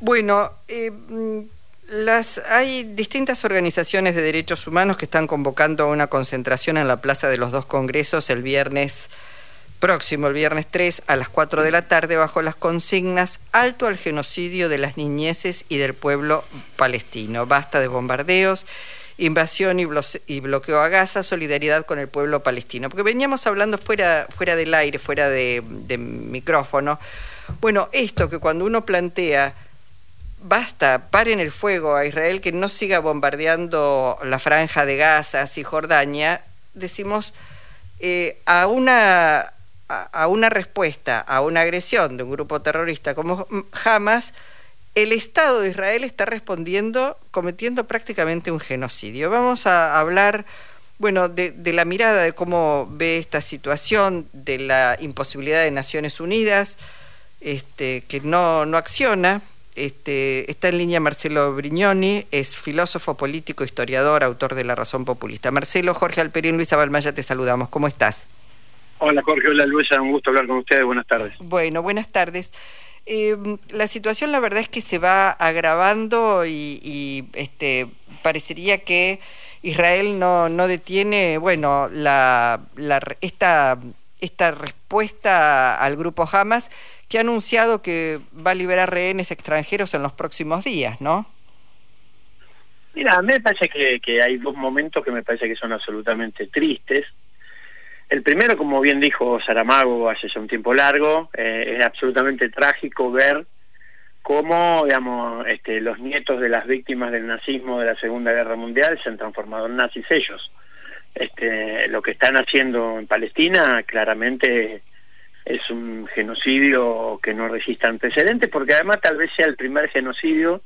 Bueno, eh, mm, las, hay distintas organizaciones de derechos humanos que están convocando a una concentración en la Plaza de los Dos Congresos el viernes próximo, el viernes 3, a las 4 de la tarde, bajo las consignas Alto al genocidio de las niñeces y del pueblo palestino. Basta de bombardeos, invasión y, bloqueo a Gaza, solidaridad con el pueblo palestino. Porque veníamos hablando fuera, fuera del aire, fuera de, de micrófono. Bueno, esto que cuando uno plantea basta, paren el fuego a Israel, que no siga bombardeando la franja de Gaza y Jordania, decimos, eh, a, una, a, una respuesta, a una agresión de un grupo terrorista como Hamas, el Estado de Israel está respondiendo cometiendo prácticamente un genocidio. Vamos a hablar, bueno, de, de la mirada de cómo ve esta situación, de la imposibilidad de Naciones Unidas, este, que no, no acciona, este, está en línea Marcelo Brignoni, es filósofo, político, historiador, autor de La Razón Populista. Marcelo, Jorge Alperín, Luisa Balmaya, te saludamos. ¿Cómo estás? Hola Jorge, hola Luisa, un gusto hablar con ustedes. Buenas tardes. Bueno, buenas tardes. Em, la situación la verdad es que se va agravando y, este, parecería que Israel no, no detiene, bueno, la, la, esta, esta respuesta al grupo Hamas que ha anunciado que va a liberar rehenes extranjeros en los próximos días, ¿no? Mira, a mí me parece que, hay dos momentos que me parece que son absolutamente tristes. El primero, como bien dijo Saramago hace ya un tiempo largo, eh, es absolutamente trágico ver cómo, digamos, este, los nietos de las víctimas del nazismo de la Segunda Guerra Mundial se han transformado en nazis ellos. Este, lo que están haciendo en Palestina claramente es un genocidio que no resista antecedentes, porque además tal vez sea el primer genocidio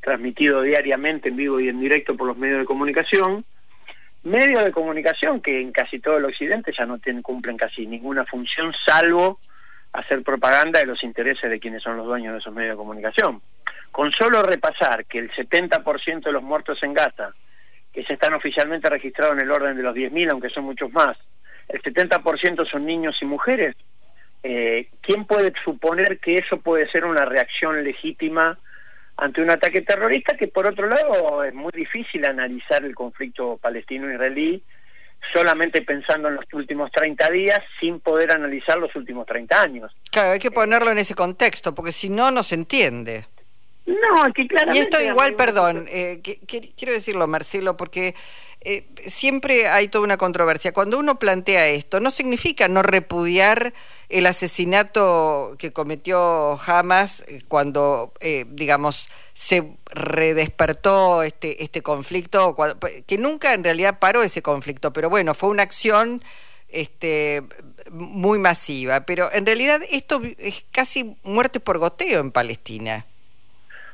transmitido diariamente en vivo y en directo por los medios de comunicación, medios de comunicación que en casi todo el occidente ya no tienen, cumplen casi ninguna función salvo hacer propaganda de los intereses de quienes son los dueños de esos medios de comunicación. Con solo repasar que el 70% de los muertos en Gaza, que se están oficialmente registrados en el orden de los 10.000, aunque son muchos más, el 70% son niños y mujeres, eh, ¿quién puede suponer que eso puede ser una reacción legítima ante un ataque terrorista? Que por otro lado es muy difícil analizar el conflicto palestino-israelí solamente pensando en los últimos 30 días sin poder analizar los últimos 30 años. Claro, hay que ponerlo en ese contexto, porque si no, no se entiende. No, que claramente... Y esto igual, perdón, eh, quiero decirlo, Marcelo, porque eh, siempre hay toda una controversia. Cuando uno plantea esto, no significa no repudiar el asesinato que cometió Hamas eh, cuando, eh, digamos, se redespertó este, este conflicto, que nunca en realidad paró ese conflicto, pero bueno, fue una acción este, muy masiva. Pero en realidad esto es casi muerte por goteo en Palestina.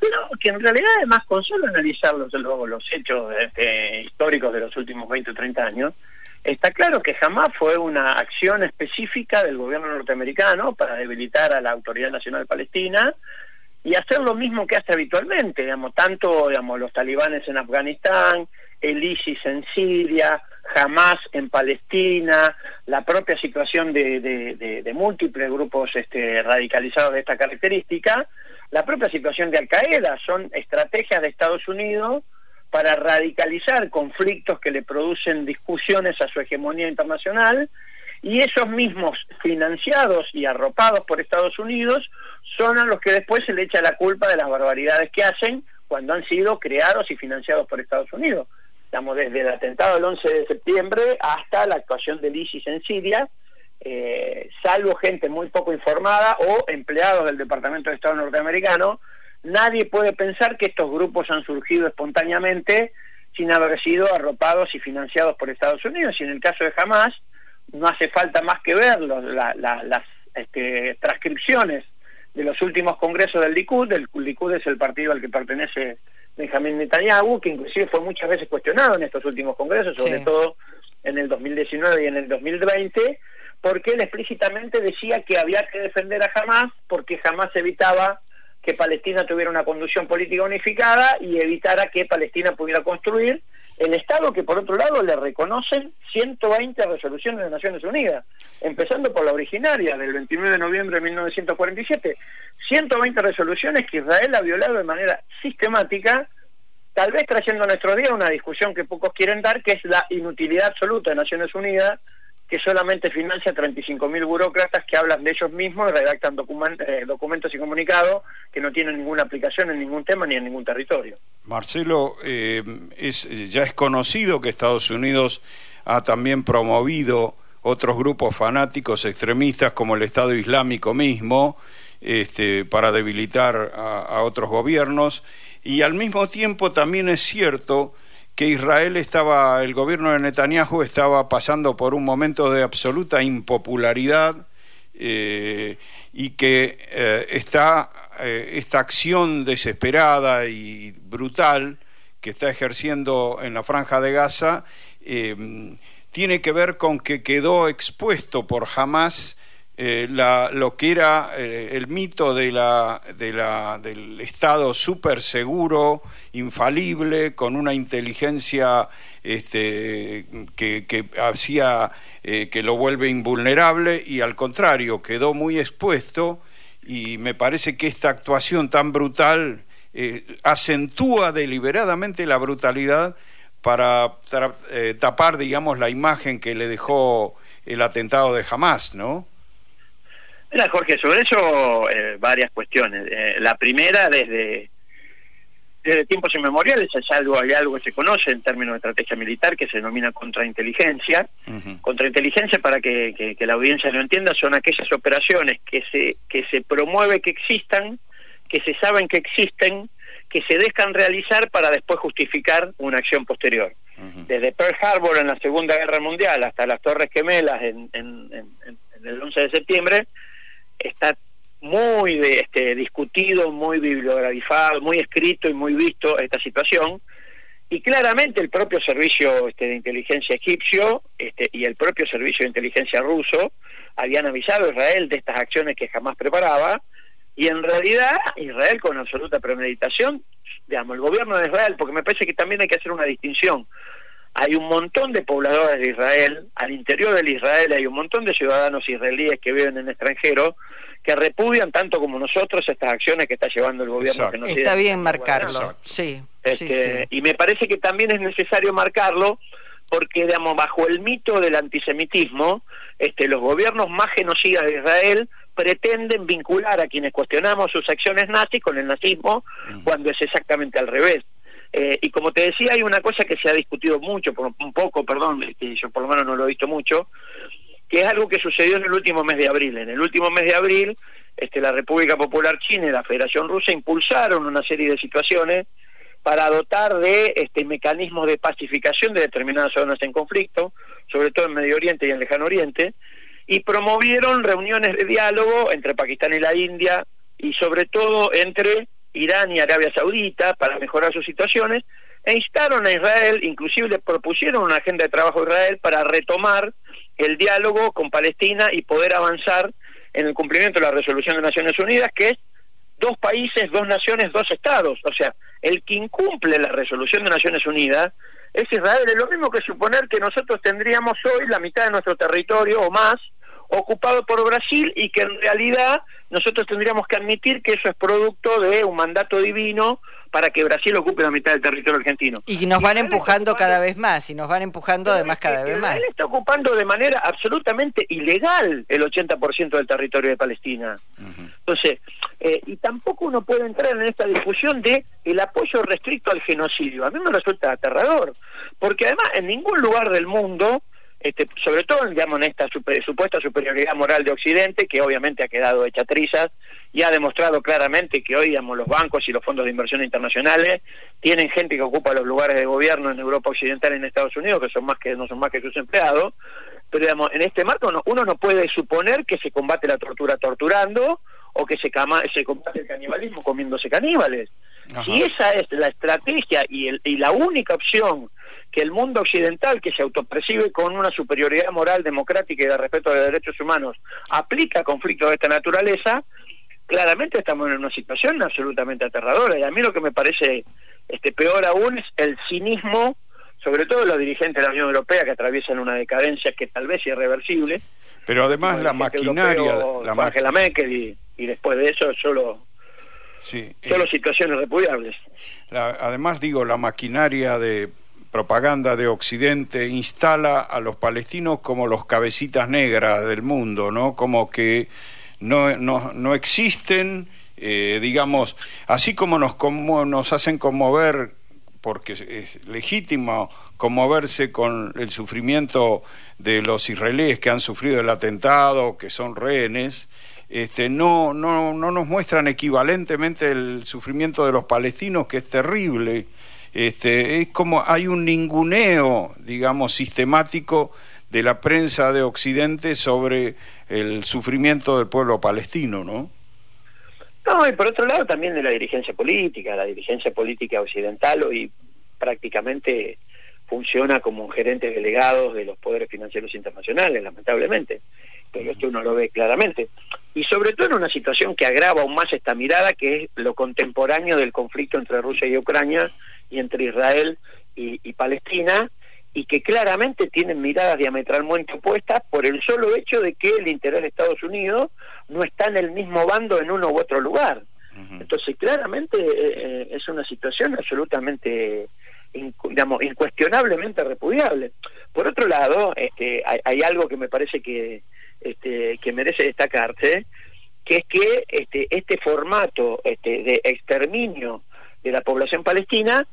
Pero que en realidad además con solo analizar los, los hechos este, históricos de los últimos 20 o 30 años, está claro que jamás fue una acción específica del gobierno norteamericano para debilitar a la Autoridad Nacional Palestina y hacer lo mismo que hace habitualmente, digamos, tanto digamos, los talibanes en Afganistán, el ISIS en Siria, jamás en Palestina, la propia situación de, de, de múltiples grupos este, radicalizados de esta característica, la propia situación de Al Qaeda, son estrategias de Estados Unidos para radicalizar conflictos que le producen discusiones a su hegemonía internacional y esos mismos financiados y arropados por Estados Unidos son a los que después se le echa la culpa de las barbaridades que hacen cuando han sido creados y financiados por Estados Unidos. Estamos desde el atentado del 11 de septiembre hasta la actuación del ISIS en Siria, eh, salvo gente muy poco informada o empleados del Departamento de Estado norteamericano, nadie puede pensar que estos grupos han surgido espontáneamente sin haber sido arropados y financiados por Estados Unidos. Y en el caso de Hamas, no hace falta más que ver las este, transcripciones de los últimos congresos del Likud. El Likud es el partido al que pertenece Benjamín Netanyahu, que inclusive fue muchas veces cuestionado en estos últimos congresos, sobre todo en el 2019 y en el 2020, porque él explícitamente decía que había que defender a Hamas porque Hamas evitaba que Palestina tuviera una conducción política unificada y evitara que Palestina pudiera construir el Estado que por otro lado le reconocen 120 resoluciones de Naciones Unidas, empezando por la originaria del 29 de noviembre de 1947, 120 resoluciones que Israel ha violado de manera sistemática, tal vez trayendo a nuestro día una discusión que pocos quieren dar, que es la inutilidad absoluta de Naciones Unidas que solamente financia 35.000 burócratas que hablan de ellos mismos y redactan eh, documentos y comunicados que no tienen ninguna aplicación en ningún tema ni en ningún territorio. Marcelo, eh, es, ya es conocido que Estados Unidos ha también promovido otros grupos fanáticos extremistas como el Estado Islámico mismo este, para debilitar a otros gobiernos y al mismo tiempo también es cierto que Israel estaba, el gobierno de Netanyahu estaba pasando por un momento de absoluta impopularidad eh, y que eh, está, eh, esta acción desesperada y brutal que está ejerciendo en la franja de Gaza tiene que ver con que quedó expuesto por Hamas eh, la, lo que era eh, el mito de la, de la, del Estado súper seguro, infalible, con una inteligencia este, que, hacía eh, que lo vuelve invulnerable y al contrario, quedó muy expuesto y me parece que esta actuación tan brutal acentúa deliberadamente la brutalidad para tapar, digamos, la imagen que le dejó el atentado de Hamas, ¿no? Mira, Jorge, sobre eso eh, varias cuestiones. Eh, la primera, desde, desde tiempos inmemoriales, es algo, hay algo que se conoce en términos de estrategia militar que se denomina contrainteligencia. Contrainteligencia, para que, que, la audiencia lo entienda, son aquellas operaciones que se, que se promueve que existan, que se saben que existen, que se dejan realizar para después justificar una acción posterior. Desde Pearl Harbor en la Segunda Guerra Mundial hasta las Torres Gemelas en, en, en el 11 de septiembre, está muy este, discutido, muy bibliografado, muy escrito y muy visto esta situación. Y claramente el propio servicio este, de inteligencia egipcio este, y el propio servicio de inteligencia ruso habían avisado a Israel de estas acciones que jamás preparaba. Y en realidad Israel con absoluta premeditación, digamos, el gobierno de Israel, porque me parece que también hay que hacer una distinción. Hay un montón de pobladores de Israel, al interior del Israel hay un montón de ciudadanos israelíes que viven en el extranjero, que repudian tanto como nosotros estas acciones que está llevando el gobierno. Que está bien marcarlo, sí, este, Y me parece que también es necesario marcarlo porque, digamos, bajo el mito del antisemitismo, este, los gobiernos más genocidas de Israel pretenden vincular a quienes cuestionamos sus acciones nazis con el nazismo, cuando es exactamente al revés. Eh, y como te decía, hay una cosa que se ha discutido mucho, por un poco, perdón, que yo por lo menos no lo he visto mucho, que es algo que sucedió en el último mes de abril. En el último mes de abril, este, la República Popular China y la Federación Rusa impulsaron una serie de situaciones para dotar de este, mecanismos de pacificación de determinadas zonas en conflicto, sobre todo en Medio Oriente y en Lejano Oriente, y promovieron reuniones de diálogo entre Pakistán y la India y sobre todo entre Irán y Arabia Saudita para mejorar sus situaciones, e instaron a Israel, inclusive le propusieron una agenda de trabajo a Israel para retomar el diálogo con Palestina y poder avanzar en el cumplimiento de la resolución de Naciones Unidas, que es dos países, dos naciones, dos estados. O sea, el que incumple la resolución de Naciones Unidas es Israel. Es lo mismo que suponer que nosotros tendríamos hoy la mitad de nuestro territorio o más ocupado por Brasil y que en realidad nosotros tendríamos que admitir que eso es producto de un mandato divino para que Brasil ocupe la mitad del territorio argentino. Y nos van empujando cada vez más, y nos van empujando además cada vez más. Él está ocupando de manera absolutamente ilegal el 80% del territorio de Palestina. Entonces, eh, y tampoco uno puede entrar en esta discusión de el apoyo restricto al genocidio. A mí me resulta aterrador, porque además en ningún lugar del mundo este, sobre todo digamos, en esta supuesta superioridad moral de Occidente, que obviamente ha quedado hecha trizas y ha demostrado claramente que hoy digamos, los bancos y los fondos de inversión internacionales tienen gente que ocupa los lugares de gobierno en Europa Occidental y en Estados Unidos, que son más que no son más que sus empleados, pero digamos, en este marco uno no puede suponer que se combate la tortura torturando o que se, se combate el canibalismo comiéndose caníbales. Si esa es la estrategia y, el, y la única opción que el mundo occidental, que se autopercibe con una superioridad moral democrática y de respeto a los derechos humanos, aplica conflictos de esta naturaleza, claramente estamos en una situación absolutamente aterradora. Y a mí lo que me parece este peor aún es el cinismo sobre todo los dirigentes de la Unión Europea que atraviesan una decadencia que tal vez es irreversible. Pero además la maquinaria... la Angela Merkel y, después de eso solo, sí, solo eh, situaciones repudiables. además digo, la maquinaria de propaganda de Occidente instala a los palestinos como los cabecitas negras del mundo, ¿no? Como que no, no, no existen, eh, digamos, así como nos, como nos hacen conmover porque es legítimo conmoverse con el sufrimiento de los israelíes que han sufrido el atentado, que son rehenes, este, no, no, no nos muestran equivalentemente el sufrimiento de los palestinos, que es terrible. Este, es como hay un ninguneo, digamos, sistemático de la prensa de Occidente sobre el sufrimiento del pueblo palestino, ¿no? No, y por otro lado también de la dirigencia política, la dirigencia política occidental hoy prácticamente funciona como un gerente delegado de los poderes financieros internacionales, lamentablemente. Pero esto uno lo ve claramente. Y sobre todo en una situación que agrava aún más esta mirada, que es lo contemporáneo del conflicto entre Rusia y Ucrania y entre Israel y, y Palestina, y que claramente tienen miradas diametralmente opuestas por el solo hecho de que el interés de Estados Unidos no está en el mismo bando en uno u otro lugar. Entonces, claramente eh, eh, es una situación absolutamente, digamos, incuestionablemente repudiable. Por otro lado, este, hay, algo que me parece que, este, que merece destacarse, que es que este, este formato este, de exterminio de la población palestina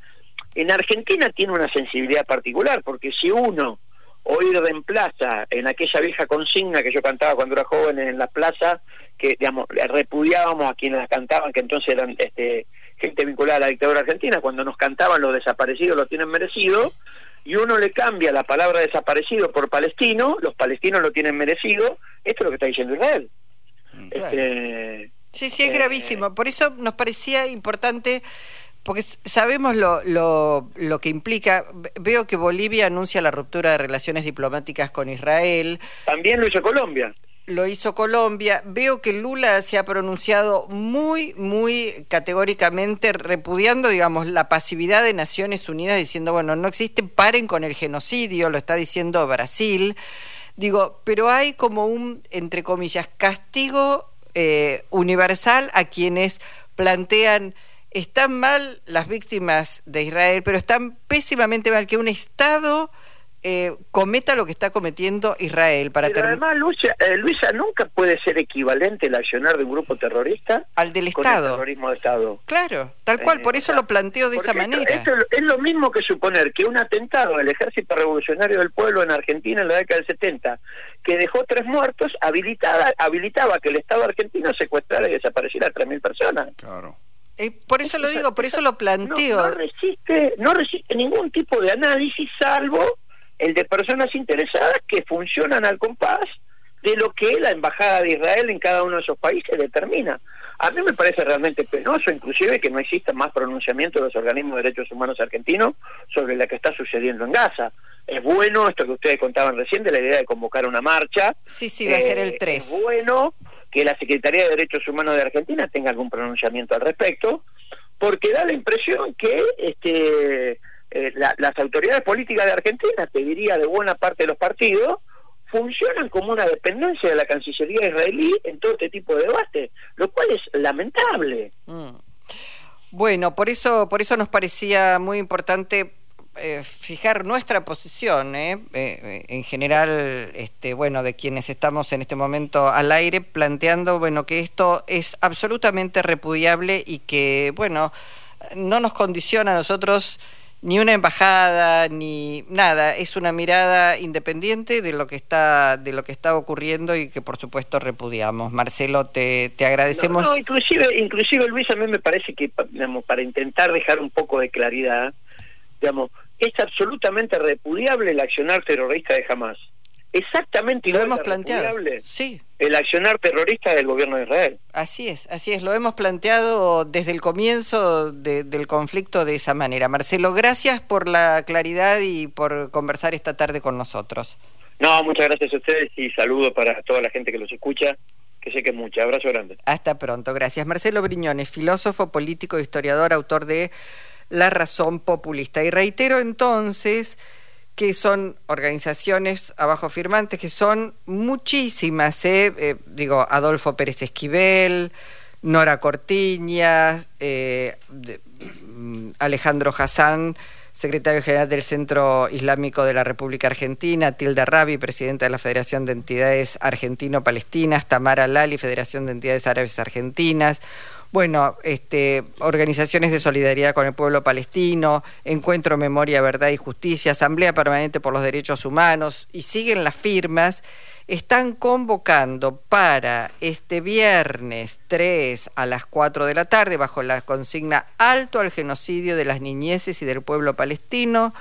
en Argentina tiene una sensibilidad particular, porque si uno oír en plaza, en aquella vieja consigna que yo cantaba cuando era joven en la plaza, que digamos repudiábamos a quienes las cantaban, que entonces eran este, gente vinculada a la dictadura argentina, cuando nos cantaban los desaparecidos lo tienen merecido, y uno le cambia la palabra desaparecido por palestino, los palestinos lo tienen merecido, esto es lo que está diciendo Israel. Mm, este, sí, sí, es gravísimo. Por eso nos parecía importante porque sabemos lo, lo, lo, que implica. Veo que Bolivia anuncia la ruptura de relaciones diplomáticas con Israel. También lo hizo Colombia. Lo hizo Colombia. Veo que Lula se ha pronunciado muy, muy categóricamente repudiando, digamos, la pasividad de Naciones Unidas, diciendo, bueno, no existe, paren con el genocidio, lo está diciendo Brasil. Digo, pero hay como un, entre comillas, castigo eh, universal a quienes plantean están mal las víctimas de Israel, pero están pésimamente mal que un Estado eh, cometa lo que está cometiendo Israel. Para pero además, eh, Luisa, nunca puede ser equivalente el accionar de un grupo terrorista al del Estado. terrorismo de Estado. Claro, tal cual, por eh, eso lo planteo de esta manera. es lo mismo que suponer que un atentado al ejército revolucionario del pueblo en Argentina en la década del 70, que dejó tres muertos, habilitada, habilitaba que el Estado argentino secuestrara y desapareciera a 3.000 personas. Claro. Eh, por eso lo digo, por eso lo planteo. No, resiste, no resiste ningún tipo de análisis salvo el de personas interesadas que funcionan al compás de lo que la embajada de Israel en cada uno de esos países determina. A mí me parece realmente penoso, inclusive, que no exista más pronunciamiento de los organismos de derechos humanos argentinos sobre lo que está sucediendo en Gaza. Es bueno esto que ustedes contaban recién de la idea de convocar una marcha. Sí, sí, va a ser el 3. Eh, es bueno que la Secretaría de Derechos Humanos de Argentina tenga algún pronunciamiento al respecto, porque da la impresión que este, eh, las autoridades políticas de Argentina, te diría de buena parte de los partidos, funcionan como una dependencia de la Cancillería israelí en todo este tipo de debate, lo cual es lamentable. Mm. Bueno, por eso, por eso nos parecía muy importante eh, fijar nuestra posición, ¿eh? Eh, en general, este, bueno, de quienes estamos en este momento al aire, planteando, bueno, que esto es absolutamente repudiable y que, bueno, no nos condiciona a nosotros ni una embajada ni nada. Es una mirada independiente de lo que está de lo que está ocurriendo y que por supuesto repudiamos. Marcelo te, te agradecemos. Inclusive inclusive Luis a mí me parece que digamos, para intentar dejar un poco de claridad digamos es absolutamente repudiable el accionar terrorista de Hamas. Exactamente lo hemos planteado. Sí. El accionar terrorista del gobierno de Israel. Así es, así es. Lo hemos planteado desde el comienzo del conflicto de esa manera. Marcelo, gracias por la claridad y por conversar esta tarde con nosotros. No, muchas gracias a ustedes y saludo para toda la gente que los escucha, que sé que es mucha. Abrazo grande. Hasta pronto, gracias. Marcelo Briñones, filósofo, político, historiador, autor de la razón populista. Y reitero entonces que son organizaciones abajo firmantes, que son muchísimas, ¿eh? Eh, digo, Adolfo Pérez Esquivel, Nora Cortiña, eh, mm, Alejandro Hassan, secretario general del Centro Islámico de la República Argentina, Tilda Rabi, presidenta de la Federación de Entidades Argentino-Palestinas, Tamara Lali, Federación de Entidades Árabes Argentinas, bueno, este, organizaciones de solidaridad con el pueblo palestino, Encuentro Memoria, Verdad y Justicia, Asamblea Permanente por los Derechos Humanos, y siguen las firmas están convocando para este viernes 3 a las 4 de la tarde, bajo la consigna Alto al genocidio de las niñeces y del pueblo palestino,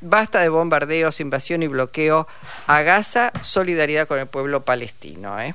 basta de bombardeos, invasión y bloqueo a Gaza, solidaridad con el pueblo palestino. ¿eh?